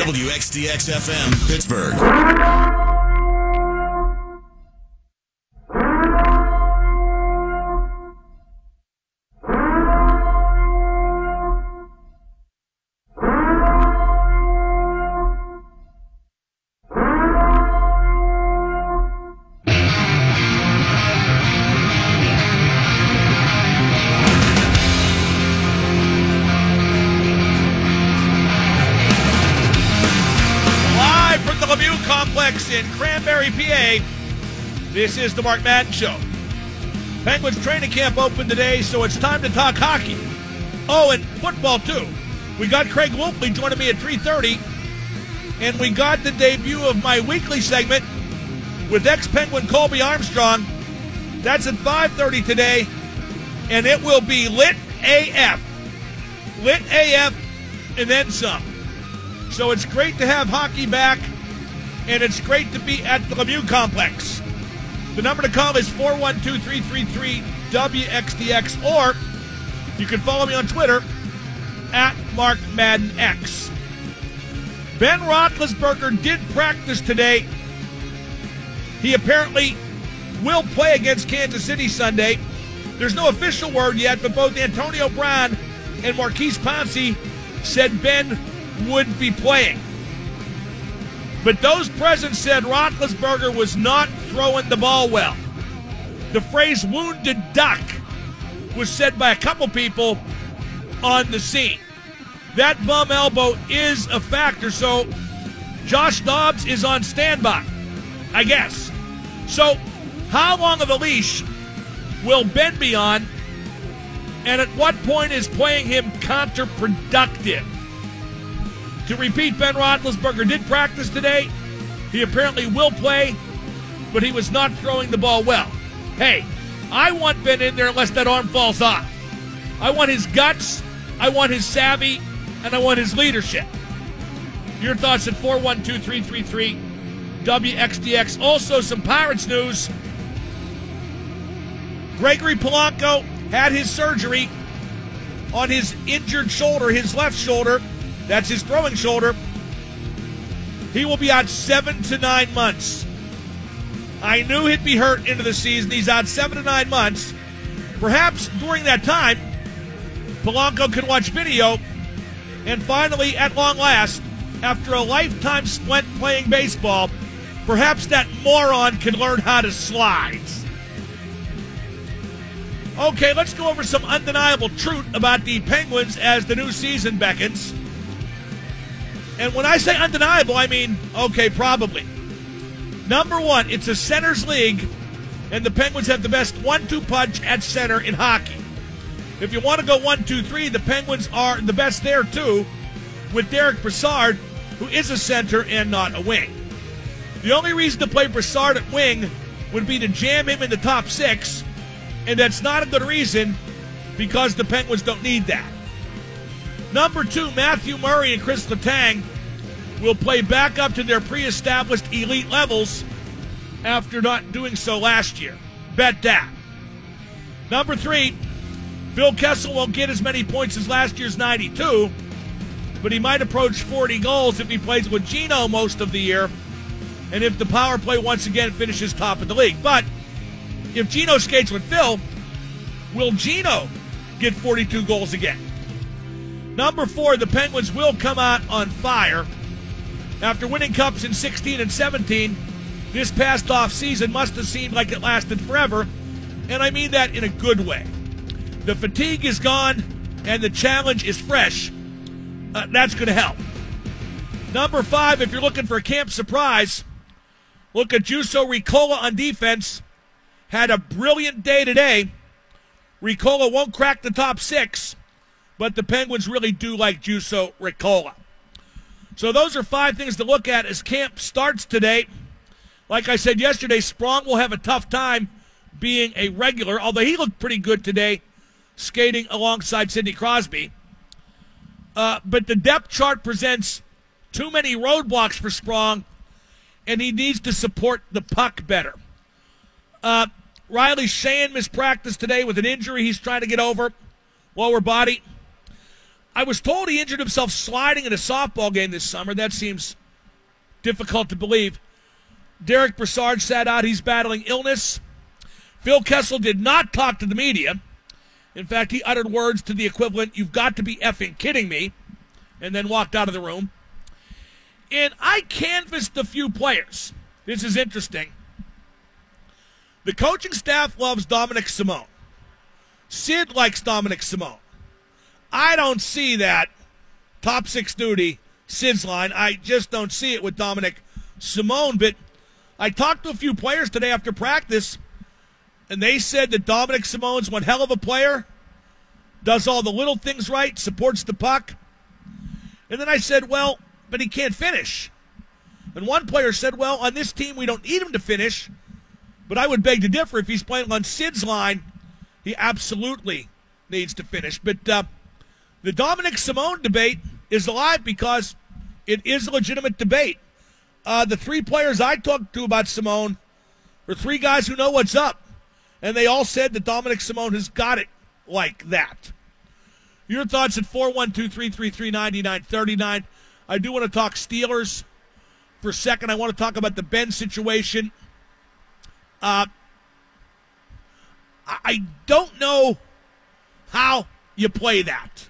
WXDX FM, Pittsburgh. This is the Mark Madden Show. Penguins training camp open today, so it's time to talk hockey. Oh, and football too. We got Craig Wolfley joining me at 3:30, and we got the debut of my weekly segment with ex-Penguin Colby Armstrong. That's at 5:30 today, and it will be lit AF, lit AF, and then some. So it's great to have hockey back, and it's great to be at the Lemieux Complex. The number to call is 412 333 WXDX, or you can follow me on Twitter at Mark Madden X. Ben Roethlisberger did practice today. He apparently will play against Kansas City Sunday. There's no official word yet, but both Antonio Brown and Maurkice Pouncey said Ben would be playing. But those present said Roethlisberger was not throwing the ball well. The phrase wounded duck was said by a couple people on the scene. That bum elbow is a factor, so Josh Dobbs is on standby, I guess. So, how long of a leash will Ben be on? And at what point is playing him counterproductive? To repeat, Ben Roethlisberger did practice today. He apparently will play, but he was not throwing the ball well. Hey, I want Ben in there unless that arm falls off. I want his guts, I want his savvy, and I want his leadership. Your thoughts at 412 333 WXDX. Also, some Pirates news. Gregory Polanco had his surgery on his injured shoulder, his left shoulder. That's his throwing shoulder. He will be out seven to nine months. I knew he'd be hurt into the season. He's out seven to nine months. Perhaps during that time, Polanco can watch video and finally, at long last, after a lifetime spent playing baseball, perhaps that moron can learn how to slide. Okay, let's go over some undeniable truth about the Penguins as the new season beckons. And when I say undeniable, I mean, okay, probably. Number one, it's a center's league, and the Penguins have the best one two punch at center in hockey. If you want to go one, two, three, the Penguins are the best there too, with Derek Brassard, who is a center and not a wing. The only reason to play Brassard at wing would be to jam him in the top six, and that's not a good reason because the Penguins don't need that. Number two, Matthew Murray and Chris Letang will play back up to their pre established elite levels after not doing so last year. Bet that. Number three, Phil Kessel won't get as many points as last year's 92, but he might approach 40 goals if he plays with Gino most of the year and if the power play once again finishes top of the league. But if Gino skates with Phil, will Gino get 42 goals again? Number four, the Penguins will come out on fire. After winning cups in 16 and 17, this past off season must have seemed like it lasted forever, and I mean that in a good way. The fatigue is gone, and the challenge is fresh. Uh, that's going to help. Number five, if you're looking for a camp surprise, look at Juuso Riikola on defense. Had a brilliant day today. Riikola won't crack the top six, but the Penguins really do like Juuso Riikola. So those are five things to look at as camp starts today. Like I said yesterday, Sprong will have a tough time being a regular, although he looked pretty good today skating alongside Sidney Crosby. Uh, but the depth chart presents too many roadblocks for Sprong, and he needs to support the puck better. Uh, Riley Sheahan missed practice today with an injury he's trying to get over, lower body. I was told he injured himself sliding in a softball game this summer. That seems difficult to believe. Derek Brassard sat out. He's battling illness. Phil Kessel did not talk to the media. In fact, he uttered words to the equivalent, You've got to be effing kidding me, and then walked out of the room. And I canvassed a few players. This is interesting. The coaching staff loves Dominik Simon. Sid likes Dominik Simon. I don't see that top six duty Sid's line. I just don't see it with Dominik Simon. But I talked to a few players today after practice, and they said that Dominik Simon's one hell of a player, does all the little things right, supports the puck. And then I said, well, but he can't finish. And one player said, well, on this team, we don't need him to finish. But I would beg to differ. If he's playing on Sid's line, he absolutely needs to finish. But uh, the Dominik Simon debate is alive because it is a legitimate debate. Uh, the three players I talked to about Simon are three guys who know what's up. And they all said that Dominik Simon has got it like that. Your thoughts at 412 333 9939. I do want to talk Steelers for a second. I want to talk about the Ben situation. Uh, I don't know how you play that.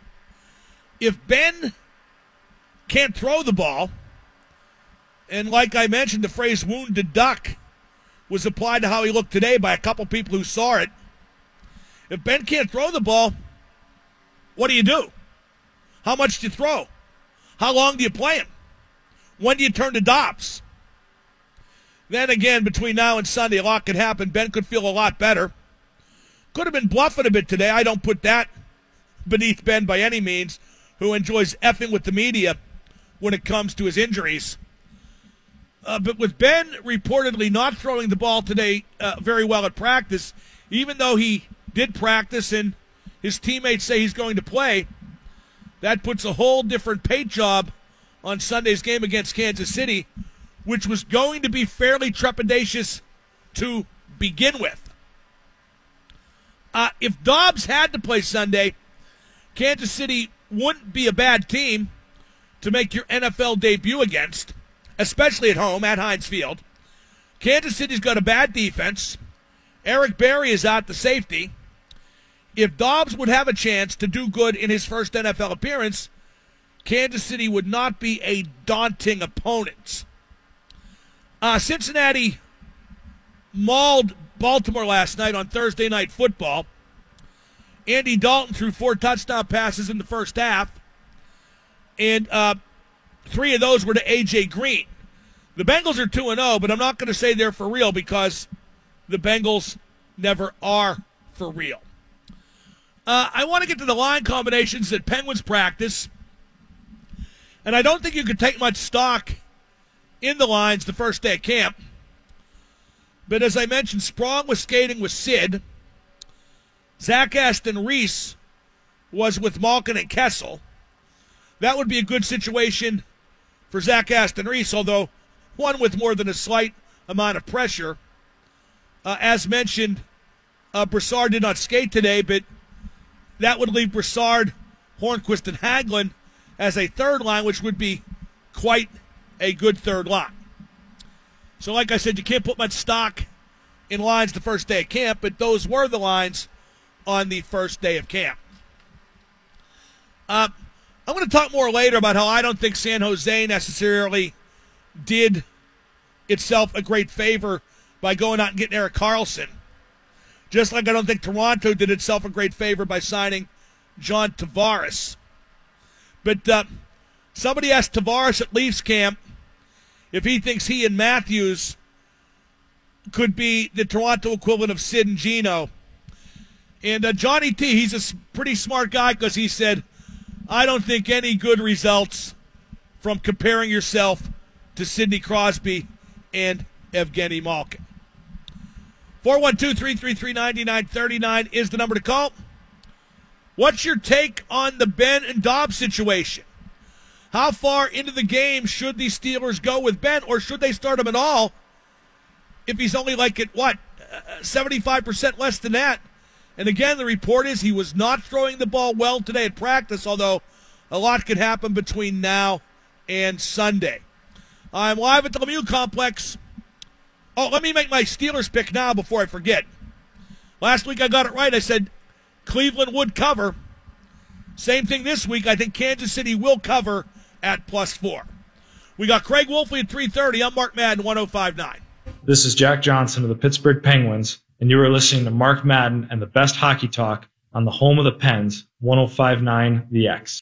If Ben can't throw the ball, and like I mentioned, the phrase wounded duck was applied to how he looked today by a couple people who saw it. If Ben can't throw the ball, what do you do? How much do you throw? How long do you play him? When do you turn to Dobbs? Then again, between now and Sunday, a lot could happen. Ben could feel a lot better. Could have been bluffing a bit today. I don't put that beneath Ben by any means, who enjoys effing with the media when it comes to his injuries. Uh, but with Ben reportedly not throwing the ball today uh, very well at practice, even though he did practice and his teammates say he's going to play, that puts a whole different paint job on Sunday's game against Kansas City, which was going to be fairly trepidatious to begin with. Uh, if Dobbs had to play Sunday, Kansas City wouldn't be a bad team to make your NFL debut against, especially at home at Heinz Field. Kansas City's got a bad defense. Eric Berry is out the safety. If Dobbs would have a chance to do good in his first NFL appearance, Kansas City would not be a daunting opponent. Uh, Cincinnati mauled Baltimore last night on Thursday Night Football. Andy Dalton threw four touchdown passes in the first half, and uh, three of those were to A.J. Green. The Bengals are 2 0, but I'm not going to say they're for real because the Bengals never are for real. Uh, I want to get to the line combinations that Penguins practice, and I don't think you could take much stock in the lines the first day of camp. But as I mentioned, Sprong was skating with Sid. Zach Aston Reese was with Malkin and Kessel. That would be a good situation for Zach Aston Reese, although one with more than a slight amount of pressure. Uh, as mentioned, uh, Brassard did not skate today, but that would leave Brassard, Hornqvist, and Hagelin as a third line, which would be quite a good third line. So, like I said, you can't put much stock in lines the first day of camp, but those were the lines on the first day of camp. Uh, I'm going to talk more later about how I don't think San Jose necessarily did itself a great favor by going out and getting Erik Karlsson. Just like I don't think Toronto did itself a great favor by signing John Tavares. But uh, somebody asked Tavares at Leafs camp if he thinks he and Matthews could be the Toronto equivalent of Sid and Gino. And uh, Johnny T, he's a pretty smart guy because he said, I don't think any good results from comparing yourself to Sidney Crosby and Evgeny Malkin. 412 333 9939 is the number to call. What's your take on the Ben and Dobbs situation? How far into the game should the Steelers go with Ben, or should they start him at all if he's only like at what, 75% less than that? And again, the report is he was not throwing the ball well today at practice, although A lot can happen between now and Sunday. I'm live at the Lemieux Complex. Oh, let me make my Steelers pick now before I forget. Last week I got it right. I said Cleveland would cover. Same thing this week. I think Kansas City will cover at plus four. We got Craig Wolfley at 3.30. I'm Mark Madden, 105.9. This is Jack Johnson of the Pittsburgh Penguins, and you are listening to Mark Madden and the best hockey talk on the home of the Pens, 105.9 The X.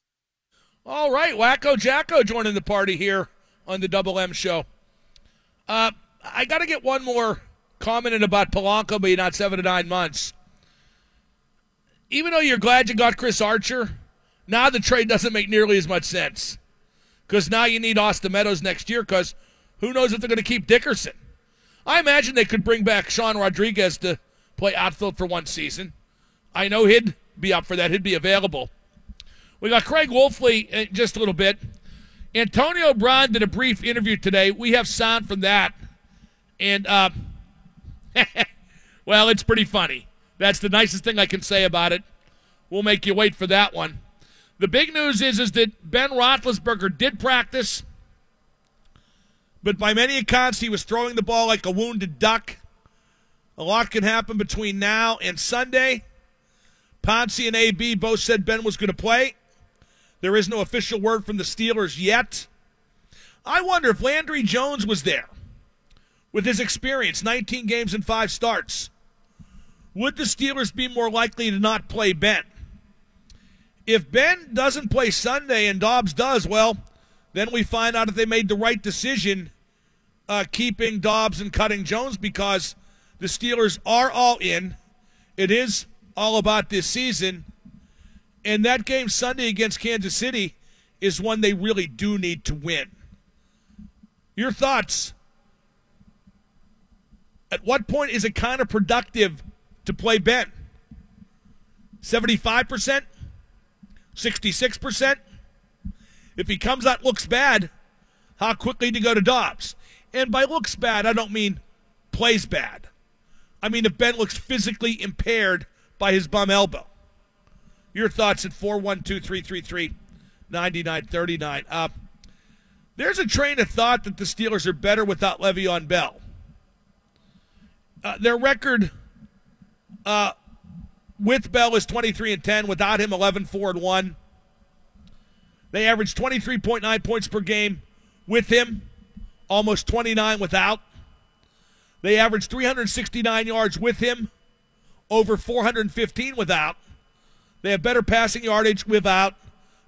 All right, Wacko Jacko joining the party here on the Double M show. Uh, I got to get one more comment in about Polanco being out seven to nine months. Even though you're glad you got Chris Archer, now the trade doesn't make nearly as much sense. Because now you need Austin Meadows next year because who knows if they're going to keep Dickerson. I imagine they could bring back Sean Rodriguez to play outfield for one season. I know he'd be up for that. He'd be available. We got Craig Wolfley in just a little bit. Antonio Brown did a brief interview today. We have sound from that. And, uh, well, it's pretty funny. That's the nicest thing I can say about it. We'll make you wait for that one. The big news is, is that Ben Roethlisberger did practice, but by many accounts, he was throwing the ball like a wounded duck. A lot can happen between now and Sunday. Pouncey and AB both said Ben was going to play. There is no official word from the Steelers yet. I wonder if Landry Jones was there with his experience 19 games and five starts. Would the Steelers be more likely to not play Ben? If Ben doesn't play Sunday and Dobbs does, well, then we find out if they made the right decision uh, keeping Dobbs and cutting Jones because the Steelers are all in. It is all about this season. And that game Sunday against Kansas City is one they really do need to win. Your thoughts? At what point is it kind of productive to play Ben? 75%? 66%? If he comes out looks bad, how quickly to go to Dobbs? And by looks bad, I don't mean plays bad. I mean if Ben looks physically impaired by his bum elbow. Your thoughts at 412 333 9939. Uh, there's a train of thought that the Steelers are better without Le'Veon Bell. Uh, their record uh, with Bell is 23 and 10. Without him, 11 4 and 1. They average 23.9 points per game with him, almost 29 without. They average 369 yards with him, over 415 without. They have better passing yardage without,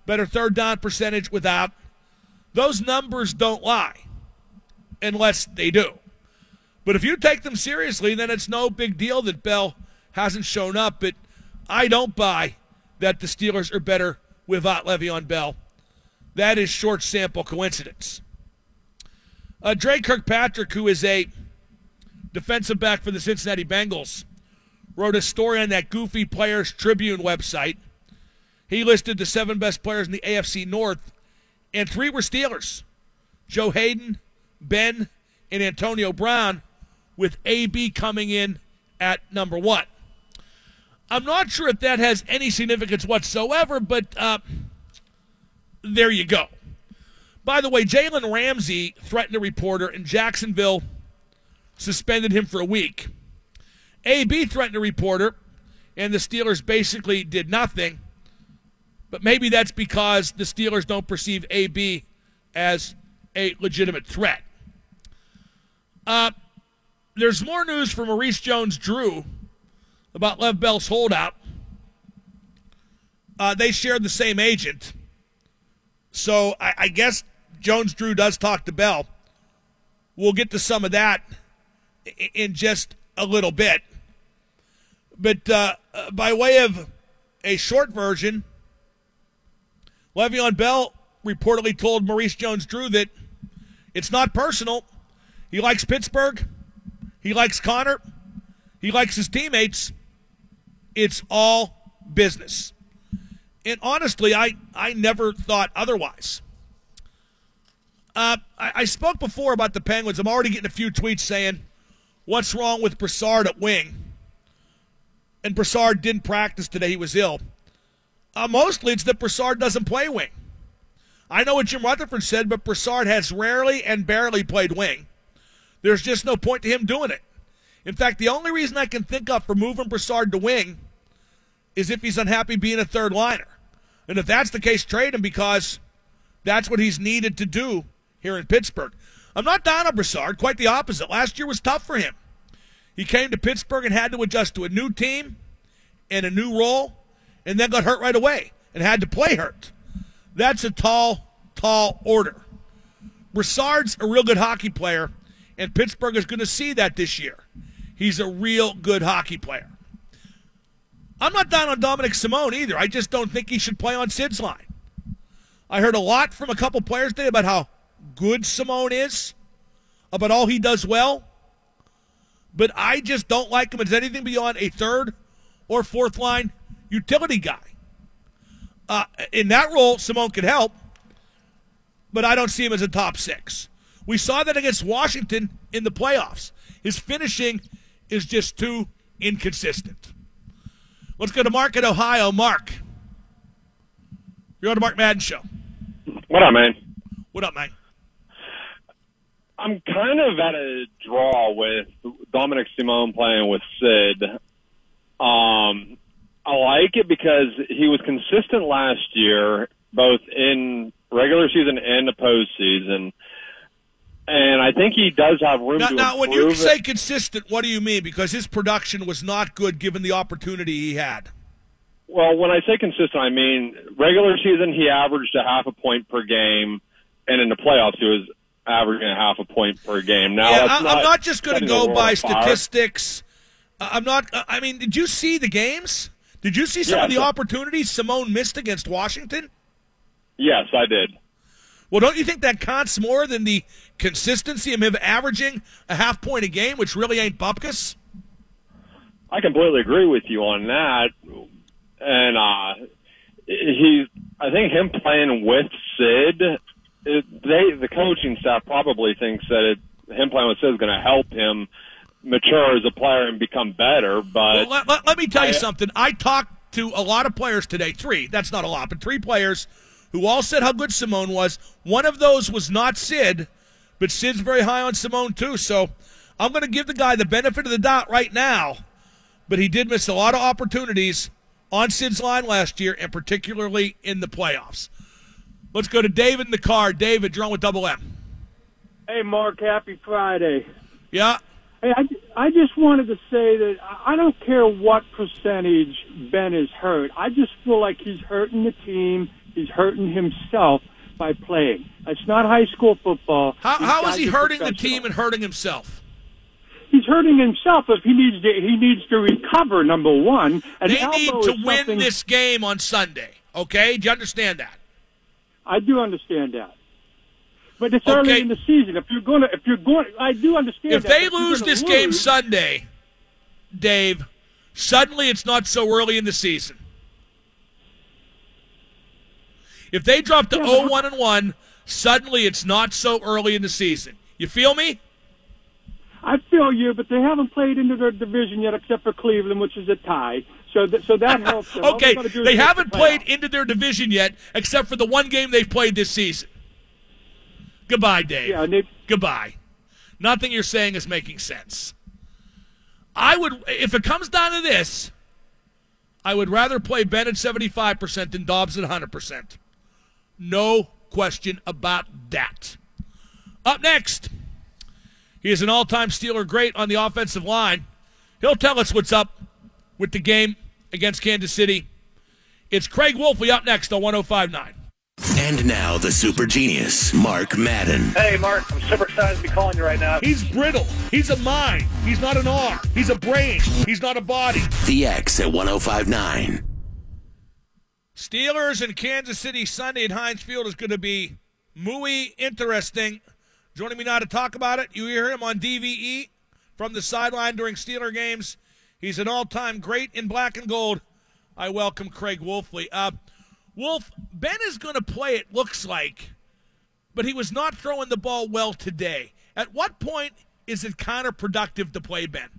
better third down percentage without. Those numbers don't lie unless they do. But if you take them seriously, then it's no big deal that Bell hasn't shown up. But I don't buy that the Steelers are better without Le'Veon Bell. That is short sample coincidence. Uh, Dre Kirkpatrick, who is a defensive back for the Cincinnati Bengals, wrote a story on that Goofy Players Tribune website. He listed the seven best players in the AFC North, and three were Steelers Joe Haden, Ben, and Antonio Brown, with AB coming in at number one. I'm not sure if that has any significance whatsoever, but uh, there you go. By the way, Jalen Ramsey threatened a reporter, and Jacksonville suspended him for a week. AB threatened a reporter, and the Steelers basically did nothing. But maybe that's because the Steelers don't perceive AB as a legitimate threat. Uh, there's more news from Maurice Jones Drew about Lev Bell's holdout. Uh, they shared the same agent. So I, I guess Jones Drew does talk to Bell. We'll get to some of that in just a little bit. But uh, uh, by way of a short version, Le'Veon Bell reportedly told Maurice Jones Drew that it's not personal. He likes Pittsburgh. He likes Connor. He likes his teammates. It's all business. And honestly, I, I never thought otherwise. Uh, I, I spoke before about the Penguins. I'm already getting a few tweets saying, what's wrong with Brassard at wing? And Brassard didn't practice today. He was ill. Uh, mostly it's that Brassard doesn't play wing. I know what Jim Rutherford said, but Brassard has rarely and barely played wing. There's just no point to him doing it. In fact, the only reason I can think of for moving Brassard to wing is if he's unhappy being a third liner. And if that's the case, trade him because that's what he's needed to do here in Pittsburgh. I'm not down on Brassard, quite the opposite. Last year was tough for him. He came to Pittsburgh and had to adjust to a new team and a new role, and then got hurt right away and had to play hurt. That's a tall, tall order. Brassard's a real good hockey player, and Pittsburgh is going to see that this year. He's a real good hockey player. I'm not down on Dominik Simon either. I just don't think he should play on Sid's line. I heard a lot from a couple players today about how good Simon is, about all he does well, but I just don't like him as anything beyond a third or fourth line utility guy. Uh, in that role, Simon could help, but I don't see him as a top six. We saw that against Washington in the playoffs. His finishing is just too inconsistent. Let's go to Mark in Ohio. Mark, you're on the Mark Madden Show. What up, man? What up, man? I'm kind of at a draw with Dominik Simon playing with Sid. Um, I like it because he was consistent last year, both in regular season and the postseason. And I think he does have room Now, to now when you say consistent, what do you mean? Because his production was not good given the opportunity he had. Well, when I say consistent, I mean regular season he averaged a half a point per game, and in the playoffs he was averaging a half a point per game. Now, yeah, I, I'm not just going to go by fire. statistics. Uh, I'm not. I mean, did you see the games? Did you see some Yeah, of the so- opportunities Simon missed against Washington? Yes, I did. Well, don't you think that counts more than the consistency of him averaging a half point a game, which really ain't bupkis? I completely agree with you on that. And uh he I think him playing with Sid it, they the coaching staff probably thinks that it, him playing with Sid is going to help him mature as a player and become better, but Well, let, let, let me tell you I- something. I talked to a lot of players today. Three. That's not a lot, but three players who all said how good Simon was. One of those was not Sid, but Sid's very high on Simon too. So I'm going to give the guy the benefit of the doubt right now. But he did miss a lot of opportunities on Sid's line last year, and particularly in the playoffs. Let's go to David in the car. David, you're on with Double M. Hey, Mark, happy Friday. Yeah. Hey, I, I just wanted to say that I I don't care what percentage Ben is hurt. I just feel like he's hurting the team. He's hurting himself by playing. It's not high school football. How, how is he hurting the team and hurting himself? He's hurting himself if he needs to. He needs to recover. Number one, and They need to win something- this game on Sunday. Okay? Do you understand that? I do understand that. But it's Okay. early in the season. If you're going to, if you're going, I do understand. If that, they lose this game Sunday, Dave, suddenly it's not so early in the season. If they drop to Yeah, but 0 how- 1 and 1, suddenly it's not so early in the season. You feel me? I feel you, but they haven't played into their division yet, except for Cleveland, which is a tie. So, th- so that helps. Okay, gotta do is they haven't played into their division yet, except for the one game they've played this season. Goodbye, Dave. Yeah, they, Goodbye. Nothing you're saying is making sense. I would, if it comes down to this, I would rather play Ben at 75% than Dobbs at 100%. No question about that. Up next, he is an all time Steeler great on the offensive line. He'll tell us what's up with the game against Kansas City. It's Craig Wolfley up next on 1059. And now the super genius, Mark Madden. Hey, Mark, I'm super excited to be calling you right now. He's brittle. He's a mind. He's not an arm. He's a brain. He's not a body. The X at 1059. Steelers and Kansas City Sunday at Heinz Field is going to be muy interesting. Joining me now to talk about it, you hear him on DVE from the sideline during Steeler games. He's an all-time great in black and gold. I welcome Craig Wolfley. Uh, Wolf, Ben is going to play. It looks like, but he was not throwing the ball well today. At what point is it counterproductive to play Ben?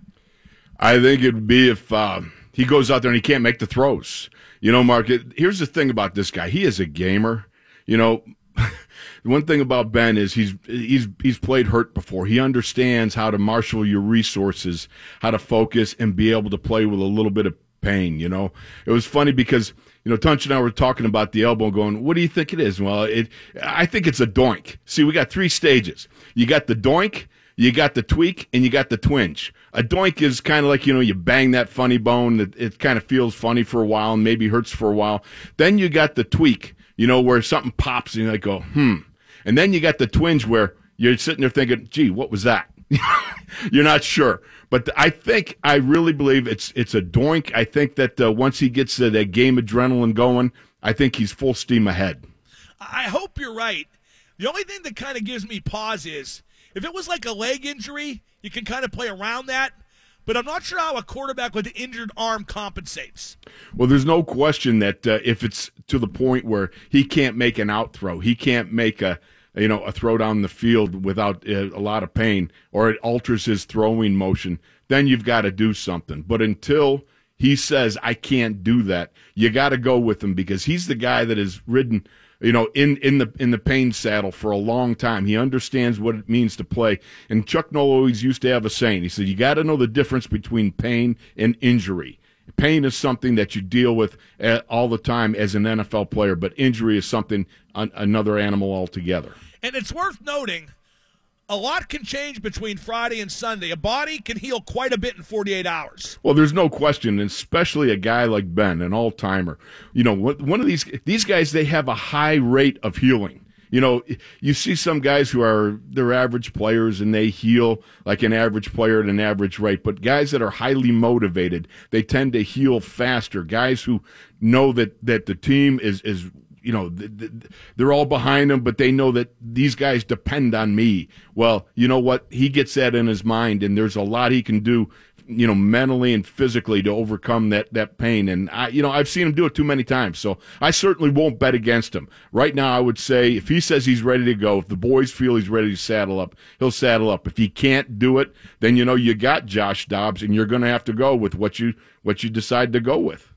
I think it'd be if uh, he goes out there and he can't make the throws. You know, Mark, it, here's the thing about this guy. He is a gamer. You know, one thing about Ben is he's he's he's played hurt before. He understands how to marshal your resources, how to focus, and be able to play with a little bit of pain. You know, it was funny because you know Tunch and I were talking about the elbow, going, "What do you think it is?" Well, it I think it's a doink. See, we got three stages. You got the doink. You got the tweak and you got the twinge. A doink is kind of like, you know, you bang that funny bone. It, it kind of feels funny for a while and maybe hurts for a while. Then you got the tweak, you know, where something pops and you like go, hmm. And then you got the twinge where you're sitting there thinking, gee, what was that? you're not sure. But I think, I really believe it's, it's a doink. I think that uh, once he gets uh, that game adrenaline going, I think he's full steam ahead. I hope you're right. The only thing that kind of gives me pause is if it was like a leg injury, you can kind of play around that. But I'm not sure how a quarterback with an injured arm compensates. Well, there's no question that uh, if it's to the point where he can't make an out throw, he can't make a you know a throw down the field without uh, a lot of pain, or it alters his throwing motion, then you've got to do something. But until he says I can't do that, you got to go with him because he's the guy that has ridden you know, in, in the in the pain saddle for a long time. He understands what it means to play. And Chuck Noll always used to have a saying. He said, "You got to know the difference between pain and injury." Pain is something that you deal with uh, all the time as an NFL player, but injury is something another animal altogether. And it's worth noting a lot can change between Friday and Sunday. A body can heal quite a bit in 48 hours. Well, there's no question, especially a guy like Ben, an all timer. You know, one of these these guys they have a high rate of healing. You know, you see some guys who are they're average players and they heal like an average player at an average rate, but guys that are highly motivated, they tend to heal faster. Guys who know that that the team is is you know, they're all behind him, but they know that these guys depend on me. Well, you know what? He gets that in his mind, and there's a lot he can do, you know, mentally and physically to overcome that that pain. And I, you know, I've seen him do it too many times, so I certainly won't bet against him. Right now, I would say if he says he's ready to go, if the boys feel he's ready to saddle up, he'll saddle up. If he can't do it, then you know you got Josh Dobbs, and you're going to have to go with what you what you decide to go with.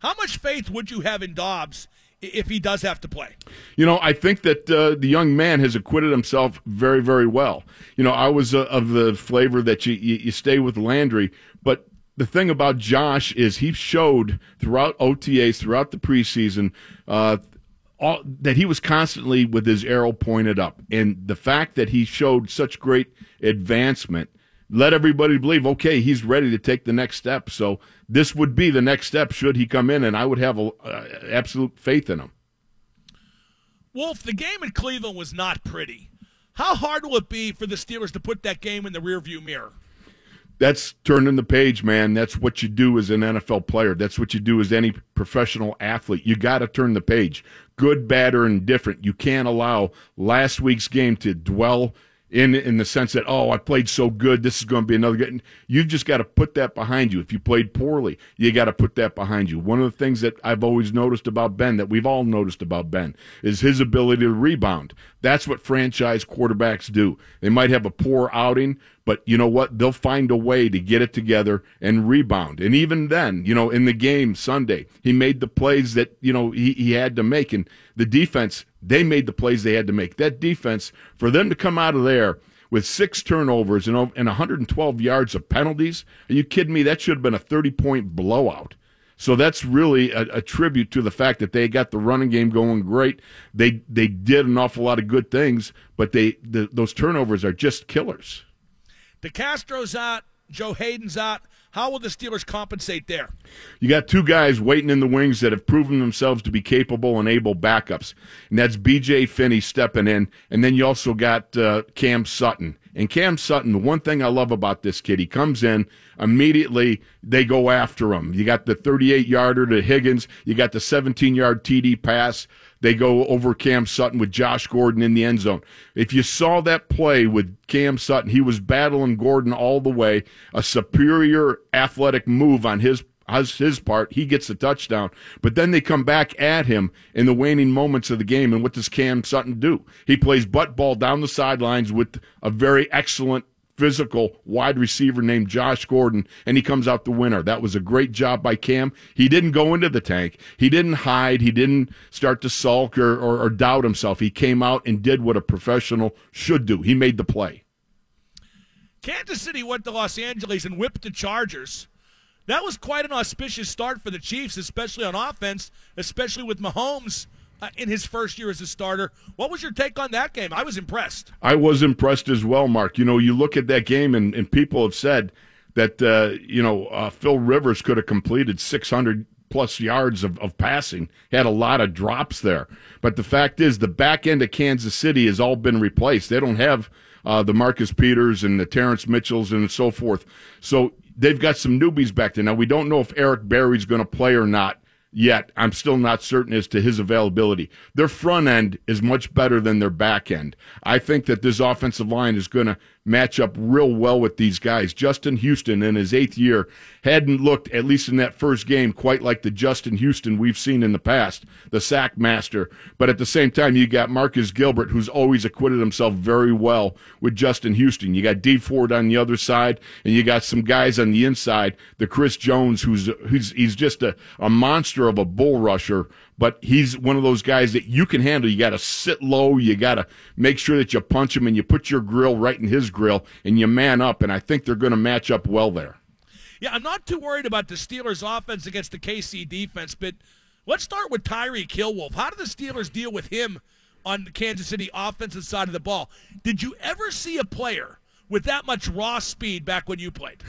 How much faith would you have in Dobbs if he does have to play? You know, I think that uh, the young man has acquitted himself very, very well. You know, I was uh, of the flavor that you, you, you stay with Landry, but the thing about Josh is he showed throughout OTAs, throughout the preseason, uh, all, that he was constantly with his arrow pointed up. And the fact that he showed such great advancement let everybody believe, okay, he's ready to take the next step. So this would be the next step should he come in, and I would have a, uh, absolute faith in him. Wolf, the game in Cleveland was not pretty. How hard will it be for the Steelers to put that game in the rearview mirror? That's turning the page, man. That's what you do as an NFL player. That's what you do as any professional athlete. You got to turn the page. Good, bad, or indifferent. You can't allow last week's game to dwell in in the sense that oh I played so good this is going to be another good. You've just got to put that behind you. If you played poorly, you got to put that behind you. One of the things that I've always noticed about Ben, that we've all noticed about Ben, is his ability to rebound. That's what franchise quarterbacks do. They might have a poor outing, but you know what? They'll find a way to get it together and rebound. And even then, you know, in the game Sunday, he made the plays that you know he, he had to make, and the defense they made the plays they had to make. That defense, for them to come out of there with six turnovers and, and 112 yards of penalties, are you kidding me? That should have been a 30 point blowout. So that's really a, a, tribute to the fact that they got the running game going great. They they did an awful lot of good things, but they the, those turnovers are just killers. DeCastro's out, Joe Haden's out. How will the Steelers compensate there? You got two guys waiting in the wings that have proven themselves to be capable and able backups, and that's B.J. Finney stepping in, and then you also got uh, Cam Sutton. And Cam Sutton, the one thing I love about this kid, he comes in immediately. They go after him. You got the 38 yarder to Higgins. You got the 17 yard TD pass they go over Cam Sutton with Josh Gordon in the end zone. If you saw that play with Cam Sutton, he was battling Gordon all the way. A superior athletic move on his his part. He gets the touchdown. But then they come back at him in the waning moments of the game. And what does Cam Sutton do? He plays butt ball down the sidelines with a very excellent physical wide receiver named Josh Gordon, and he comes out the winner. That was a great job by Cam. He didn't go into the tank. He didn't hide. He didn't start to sulk or, or, or doubt himself. He came out and did what a professional should do. He made the play. Kansas City went to Los Angeles and whipped the Chargers. That was quite an auspicious start for the Chiefs, especially on offense, especially with Mahomes uh, in his first year as a starter. What was your take on that game? I was impressed. I was impressed as well, Mark. You know, you look at that game, and, and people have said that, uh, you know, uh, Phil Rivers could have completed 600 plus yards of, of passing. He had a lot of drops there. But the fact is, the back end of Kansas City has all been replaced. They don't have uh, the Marcus Peters and the Terrence Mitchells and so forth. So they've got some newbies back there. Now, we don't know if Eric Berry's going to play or not yet. I'm still not certain as to his availability. Their front end is much better than their back end. I think that this offensive line is going to match up real well with these guys. Justin Houston in his eighth year hadn't looked, at least in that first game, quite like the Justin Houston we've seen in the past, the sack master. But at the same time, you got Marcus Gilbert, who's always acquitted himself very well with Justin Houston. You got D Ford on the other side, and you got some guys on the inside, the Chris Jones, who's who's he's just a, a monster of a bull rusher but he's one of those guys that you can handle. You got to sit low. You got to make sure that you punch him and you put your grill right in his grill and you man up. And I think they're going to match up well there. Yeah, I'm not too worried about the Steelers' offense against the KC defense, but let's start with Tyreek Hill. How do the Steelers deal with him on the Kansas City offensive side of the ball? Did you ever see a player with that much raw speed back when you played?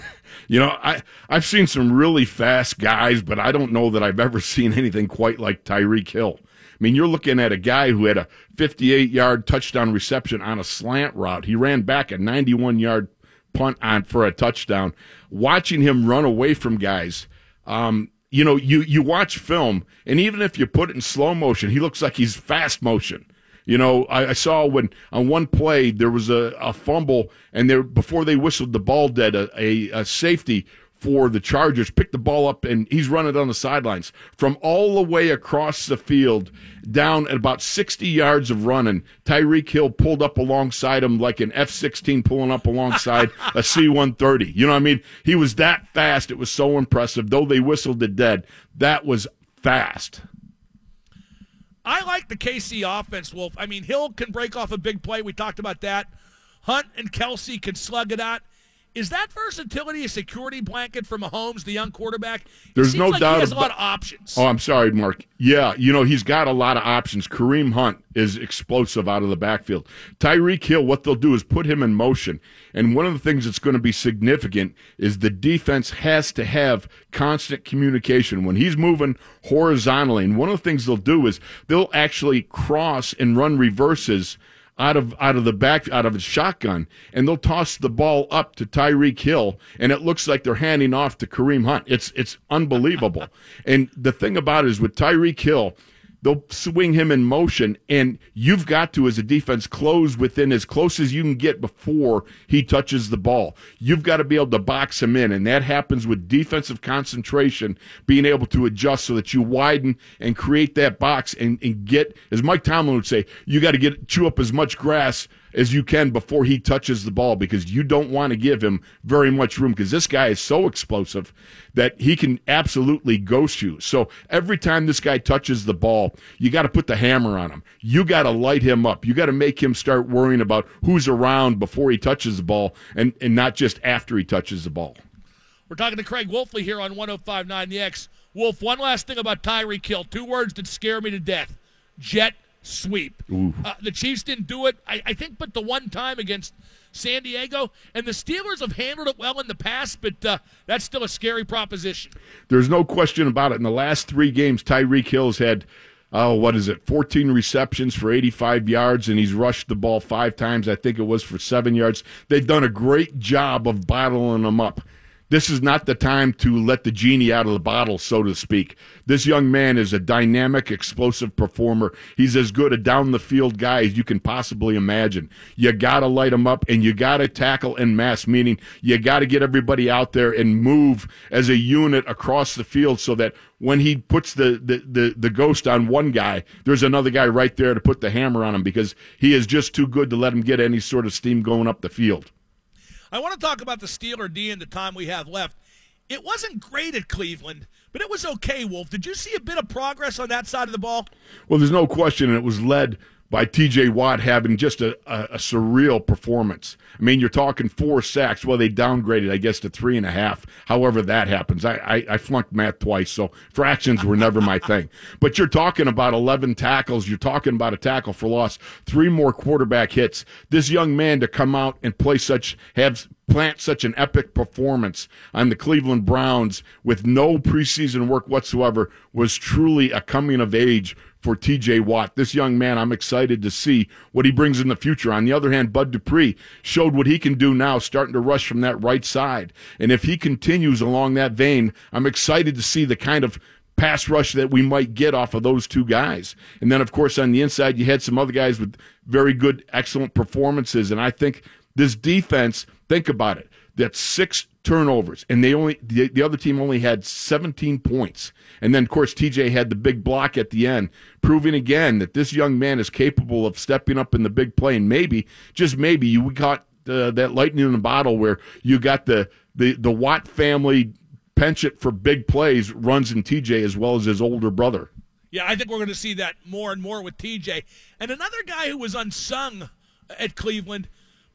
You know, I I've seen some really fast guys, but I don't know that I've ever seen anything quite like Tyreek Hill. I mean, you're looking at a guy who had a 58 yard touchdown reception on a slant route. He ran back a 91 yard punt on for a touchdown. Watching him run away from guys, um, you know, you you watch film, and even if you put it in slow motion, he looks like he's fast motion. You know, I, I, saw when on one play there was a, a fumble, and there before they whistled the ball dead, a, a, a safety for the Chargers picked the ball up and he's running down the sidelines from all the way across the field down at about 60 yards of running. Tyreek Hill pulled up alongside him like an F 16 pulling up alongside a C 130. You know what I mean? He was that fast. It was so impressive. Though they whistled it dead, that was fast. I like the KC offense, Wolf. I mean, Hill can break off a big play. We talked about that. Hunt and Kelce can slug it out. Is that versatility a security blanket for Mahomes, the young quarterback? There's no like doubt. He has about, a lot of options. Oh, I'm sorry, Mark. Yeah, you know he's got a lot of options. Kareem Hunt is explosive out of the backfield. Tyreek Hill, what they'll do is put him in motion. And one of the things that's going to be significant is the defense has to have constant communication when he's moving horizontally. And one of the things they'll do is they'll actually cross and run reverses out of out of the back out of his shotgun, and they'll toss the ball up to Tyreek Hill, and it looks like they're handing off to Kareem Hunt. It's it's unbelievable. and the thing about it is with Tyreek Hill, They'll swing him in motion, and you've got to, as a defense, close within as close as you can get before he touches the ball. You've got to be able to box him in, and that happens with defensive concentration, being able to adjust so that you widen and create that box and, and get, as Mike Tomlin would say, you got to get chew up as much grass as you can before he touches the ball because you don't want to give him very much room because this guy is so explosive that he can absolutely ghost you. So every time this guy touches the ball, you got to put the hammer on him. You got to light him up. You got to make him start worrying about who's around before he touches the ball and, and not just after he touches the ball. We're talking to Craig Wolfley here on 1059 The X. Wolf, one last thing about Tyreek Hill. Two words that scare me to death jet sweep. Uh, the Chiefs didn't do it, I, I, think, but the one time against San Diego. And the Steelers have handled it well in the past, but uh, that's still a scary proposition. There's no question about it. In the last three games, Tyreek Hill's had. Oh, what is it? 14 receptions for 85 yards, and he's rushed the ball five times. I think it was for seven yards. They've done a great job of bottling them up this is not the time to let the genie out of the bottle, so to speak. This young man is a dynamic, explosive performer. He's as good a down the field guy as you can possibly imagine. You got to light him up and you got to tackle en masse, meaning you got to get everybody out there and move as a unit across the field so that when he puts the, the, the, the ghost on one guy, there's another guy right there to put the hammer on him because he is just too good to let him get any sort of steam going up the field. I want to talk about the Steeler D in the time we have left. It wasn't great at Cleveland, but it was okay, Wolf. Did you see a bit of progress on that side of the ball? Well, there's no question, and it was led by TJ Watt having just a, a, surreal performance. I mean, you're talking four sacks. Well, they downgraded, I guess, to three and a half. However, that happens. I, I, I flunked math twice, so fractions were never my thing. But you're talking about 11 tackles. You're talking about a tackle for loss, three more quarterback hits. This young man to come out and play such, have plant such an epic performance on the Cleveland Browns with no preseason work whatsoever was truly a coming of age for TJ Watt. This young man, I'm excited to see what he brings in the future. On the other hand, Bud Dupree showed what he can do now, starting to rush from that right side. And if he continues along that vein, I'm excited to see the kind of pass rush that we might get off of those two guys. And then, of course, on the inside, you had some other guys with very good, excellent performances. And I think this defense, think about it. That's six turnovers, and they only the, the other team only had 17 points. And then, of course, TJ had the big block at the end, proving again that this young man is capable of stepping up in the big play. And maybe, just maybe, you got uh, that lightning in the bottle where you got the the the Watt family penchant for big plays runs in TJ as well as his older brother. Yeah, I think we're going to see that more and more with TJ. And another guy who was unsung at Cleveland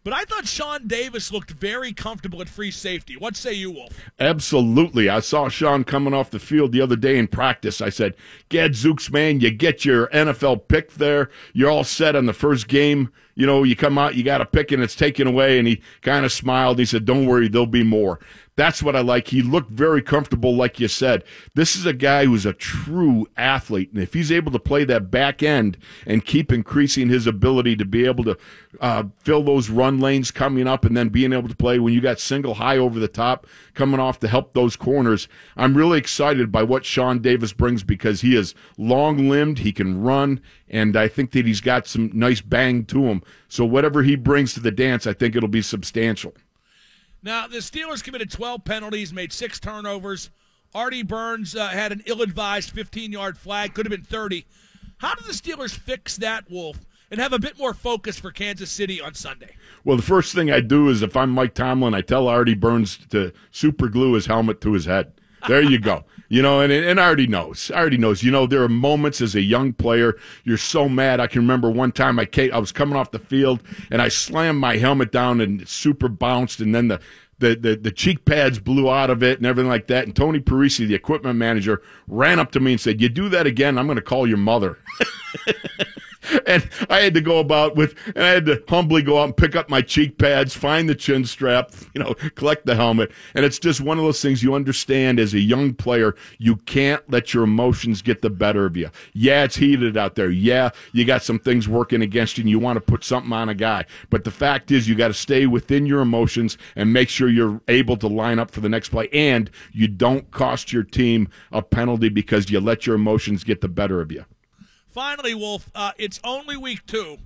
but I thought Sean Davis looked very comfortable at free safety. What say you, Wolf? Absolutely. I saw Sean coming off the field the other day in practice. I said, Gadzooks, man, you get your NFL pick there. You're all set on the first game. You know, you come out, you got a pick, and it's taken away. And he kind of smiled. He said, Don't worry, there'll be more. That's what I like. He looked very comfortable, like you said. This is a guy who's a true athlete. And if he's able to play that back end and keep increasing his ability to be able to uh, fill those run lanes coming up and then being able to play when you got single high over the top coming off to help those corners, I'm really excited by what Sean Davis brings because he is long limbed, he can run, and I think that he's got some nice bang to him. So whatever he brings to the dance, I think it'll be substantial. Now, the Steelers committed 12 penalties, made six turnovers. Artie Burns uh, had an ill advised 15 yard flag, could have been 30. How do the Steelers fix that, Wolf, and have a bit more focus for Kansas City on Sunday? Well, the first thing I do is if I'm Mike Tomlin, I tell Artie Burns to super glue his helmet to his head. There you go. You know, and and I already knows. I already knows. You know, there are moments as a young player you're so mad. I can remember one time I came, I was coming off the field and I slammed my helmet down and it super bounced, and then the the, the, the cheek pads blew out of it and everything like that. And Tony Parisi, the equipment manager, ran up to me and said, "You do that again, I'm going to call your mother." and I had to go about with, and I had to humbly go out and pick up my cheek pads, find the chin strap, you know, collect the helmet. And it's just one of those things you understand as a young player, you can't let your emotions get the better of you. Yeah, it's heated out there. Yeah, you got some things working against you and you want to put something on a guy. But the fact is, you got to stay within your emotions and make sure you're able to line up for the next play. And you don't cost your team a penalty because you let your emotions get the better of you. Finally, Wolf, uh, it's only week two,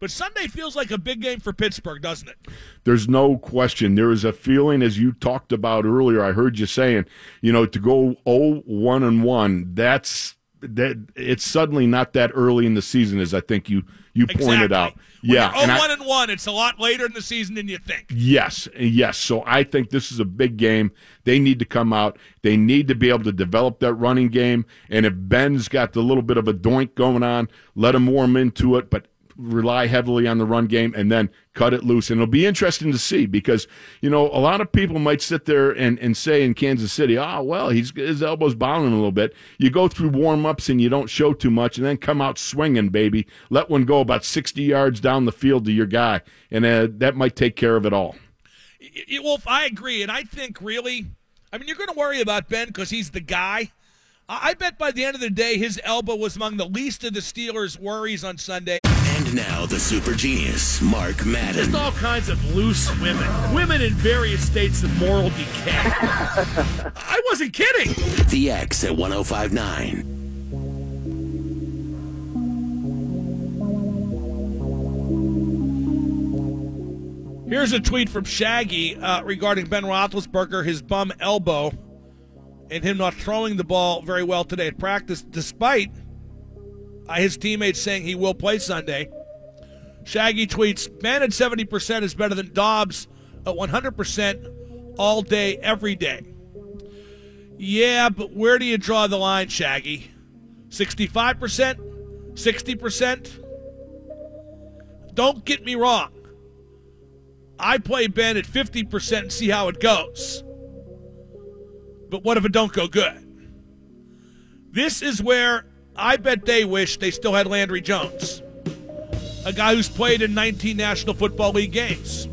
but Sunday feels like a big game for Pittsburgh, doesn't it? There's no question. There is a feeling, as you talked about earlier. I heard you saying, you know, to go 0 1 and 1, that's that it's suddenly not that early in the season as I think you you exactly. pointed out. When yeah, and oh one and one. It's a lot later in the season than you think. Yes, yes. So I think this is a big game. They need to come out. They need to be able to develop that running game. And if Ben's got the little bit of a doink going on, let him warm into it. But rely heavily on the run game and then cut it loose. And it'll be interesting to see because, you know, a lot of people might sit there and, and say in Kansas City, oh, well, he's, his elbow's bounding a little bit. You go through warm ups and you don't show too much and then come out swinging, baby. Let one go about 60 yards down the field to your guy. And uh, that might take care of it all. Wolf, I agree. And I think really, I mean, you're going to worry about Ben because he's the guy. I bet by the end of the day, his elbow was among the least of the Steelers' worries on Sunday. Now the super genius, Mark Madden. Just all kinds of loose women. Women in various states of moral decay. I wasn't kidding. The X at 1059. Here's a tweet from Shaggy uh, regarding Ben Roethlisberger, his bum elbow and him not throwing the ball very well today at practice, despite uh, his teammates saying he will play Sunday. Shaggy tweets, Ben at 70% is better than Dobbs at 100% all day, every day. Yeah, but where do you draw the line, Shaggy? 65%? 60%? Don't get me wrong. I play Ben at 50% and see how it goes. But what if it don't go good? This is where I bet they wish they still had Landry Jones, a guy who's played in 19 National Football League games.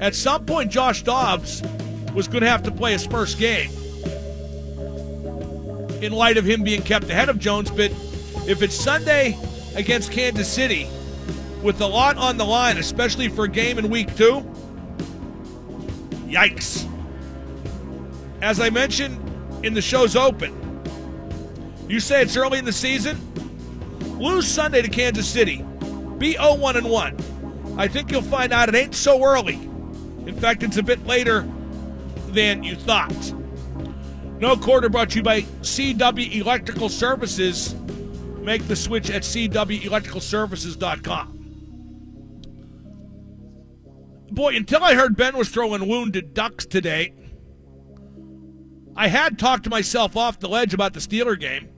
At some point, Josh Dobbs was going to have to play his first game in light of him being kept ahead of Jones. But if it's Sunday against Kansas City with a lot on the line, especially for a game in week two, yikes. As I mentioned in the show's open, you say it's early in the season? Lose Sunday to Kansas City. Be 0 1 and 1. I think you'll find out it ain't so early. In fact, it's a bit later than you thought. No quarter brought to you by CW Electrical Services. Make the switch at CWElectricalServices.com. Boy, until I heard Ben was throwing wounded ducks today, I had talked to myself off the ledge about the Steeler game.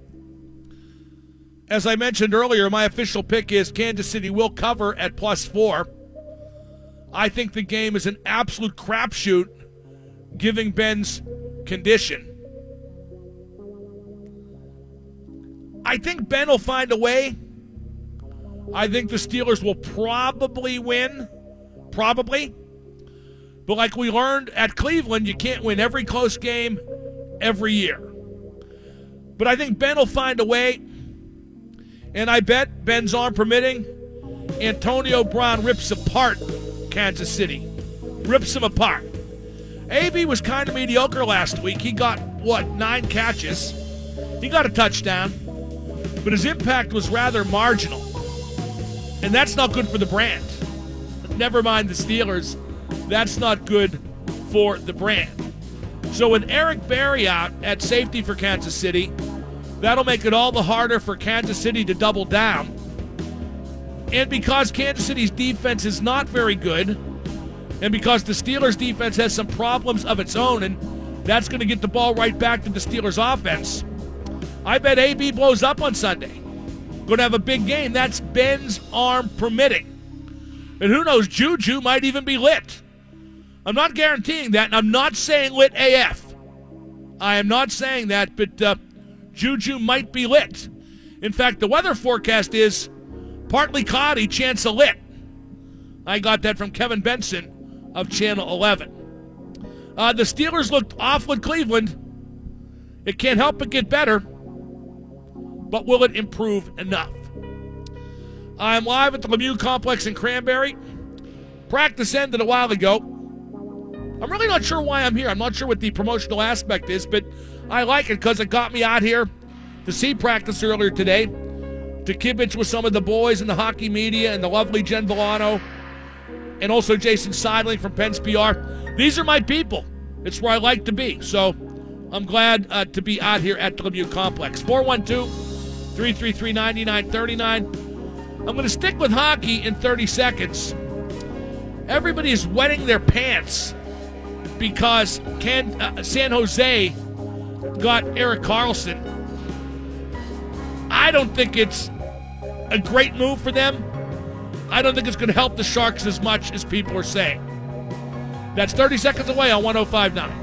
As I mentioned earlier, my official pick is Kansas City will cover at plus four. I think the game is an absolute crapshoot, giving Ben's condition. I think Ben will find a way. I think the Steelers will probably win. Probably. But like we learned at Cleveland, you can't win every close game every year. But I think Ben will find a way. And I bet, Ben's arm permitting, Antonio Brown rips apart Kansas City. Rips them apart. AB was kind of mediocre last week. He got, what, nine catches? He got a touchdown but his impact was rather marginal. And that's not good for the brand. Never mind the Steelers. That's not good for the brand. So with Eric Berry out at safety for Kansas City, that'll make it all the harder for Kansas City to double down. And because Kansas City's defense is not very good, and because the Steelers' defense has some problems of its own, and that's going to get the ball right back to the Steelers' offense, I bet AB blows up on Sunday. Going to have a big game. That's Ben's arm permitting. And who knows, Juju might even be lit. I'm not guaranteeing that, and I'm not saying lit AF. I am not saying that, but uh, Juju might be lit. In fact, the weather forecast is partly cloudy, chance of lit. I got that from Kevin Benson of Channel 11. Uh, the Steelers looked off with Cleveland. It can't help but get better but will it improve enough? I'm live at the Lemieux Complex in Cranberry. Practice ended a while ago. I'm really not sure why I'm here. I'm not sure what the promotional aspect is, but I like it because it got me out here to see practice earlier today, to kibitz with some of the boys in the hockey media and the lovely Jen Villano, and also Jason Seidling from Pens PR. These are my people. It's where I like to be. So I'm glad uh, to be out here at the Lemieux Complex. 412- 333 9939. I'm going to stick with hockey in 30 seconds. Everybody is wetting their pants because Can, uh, San Jose got Erik Karlsson. I don't think it's a great move for them. I don't think it's going to help the Sharks as much as people are saying. That's 30 seconds away on 1059.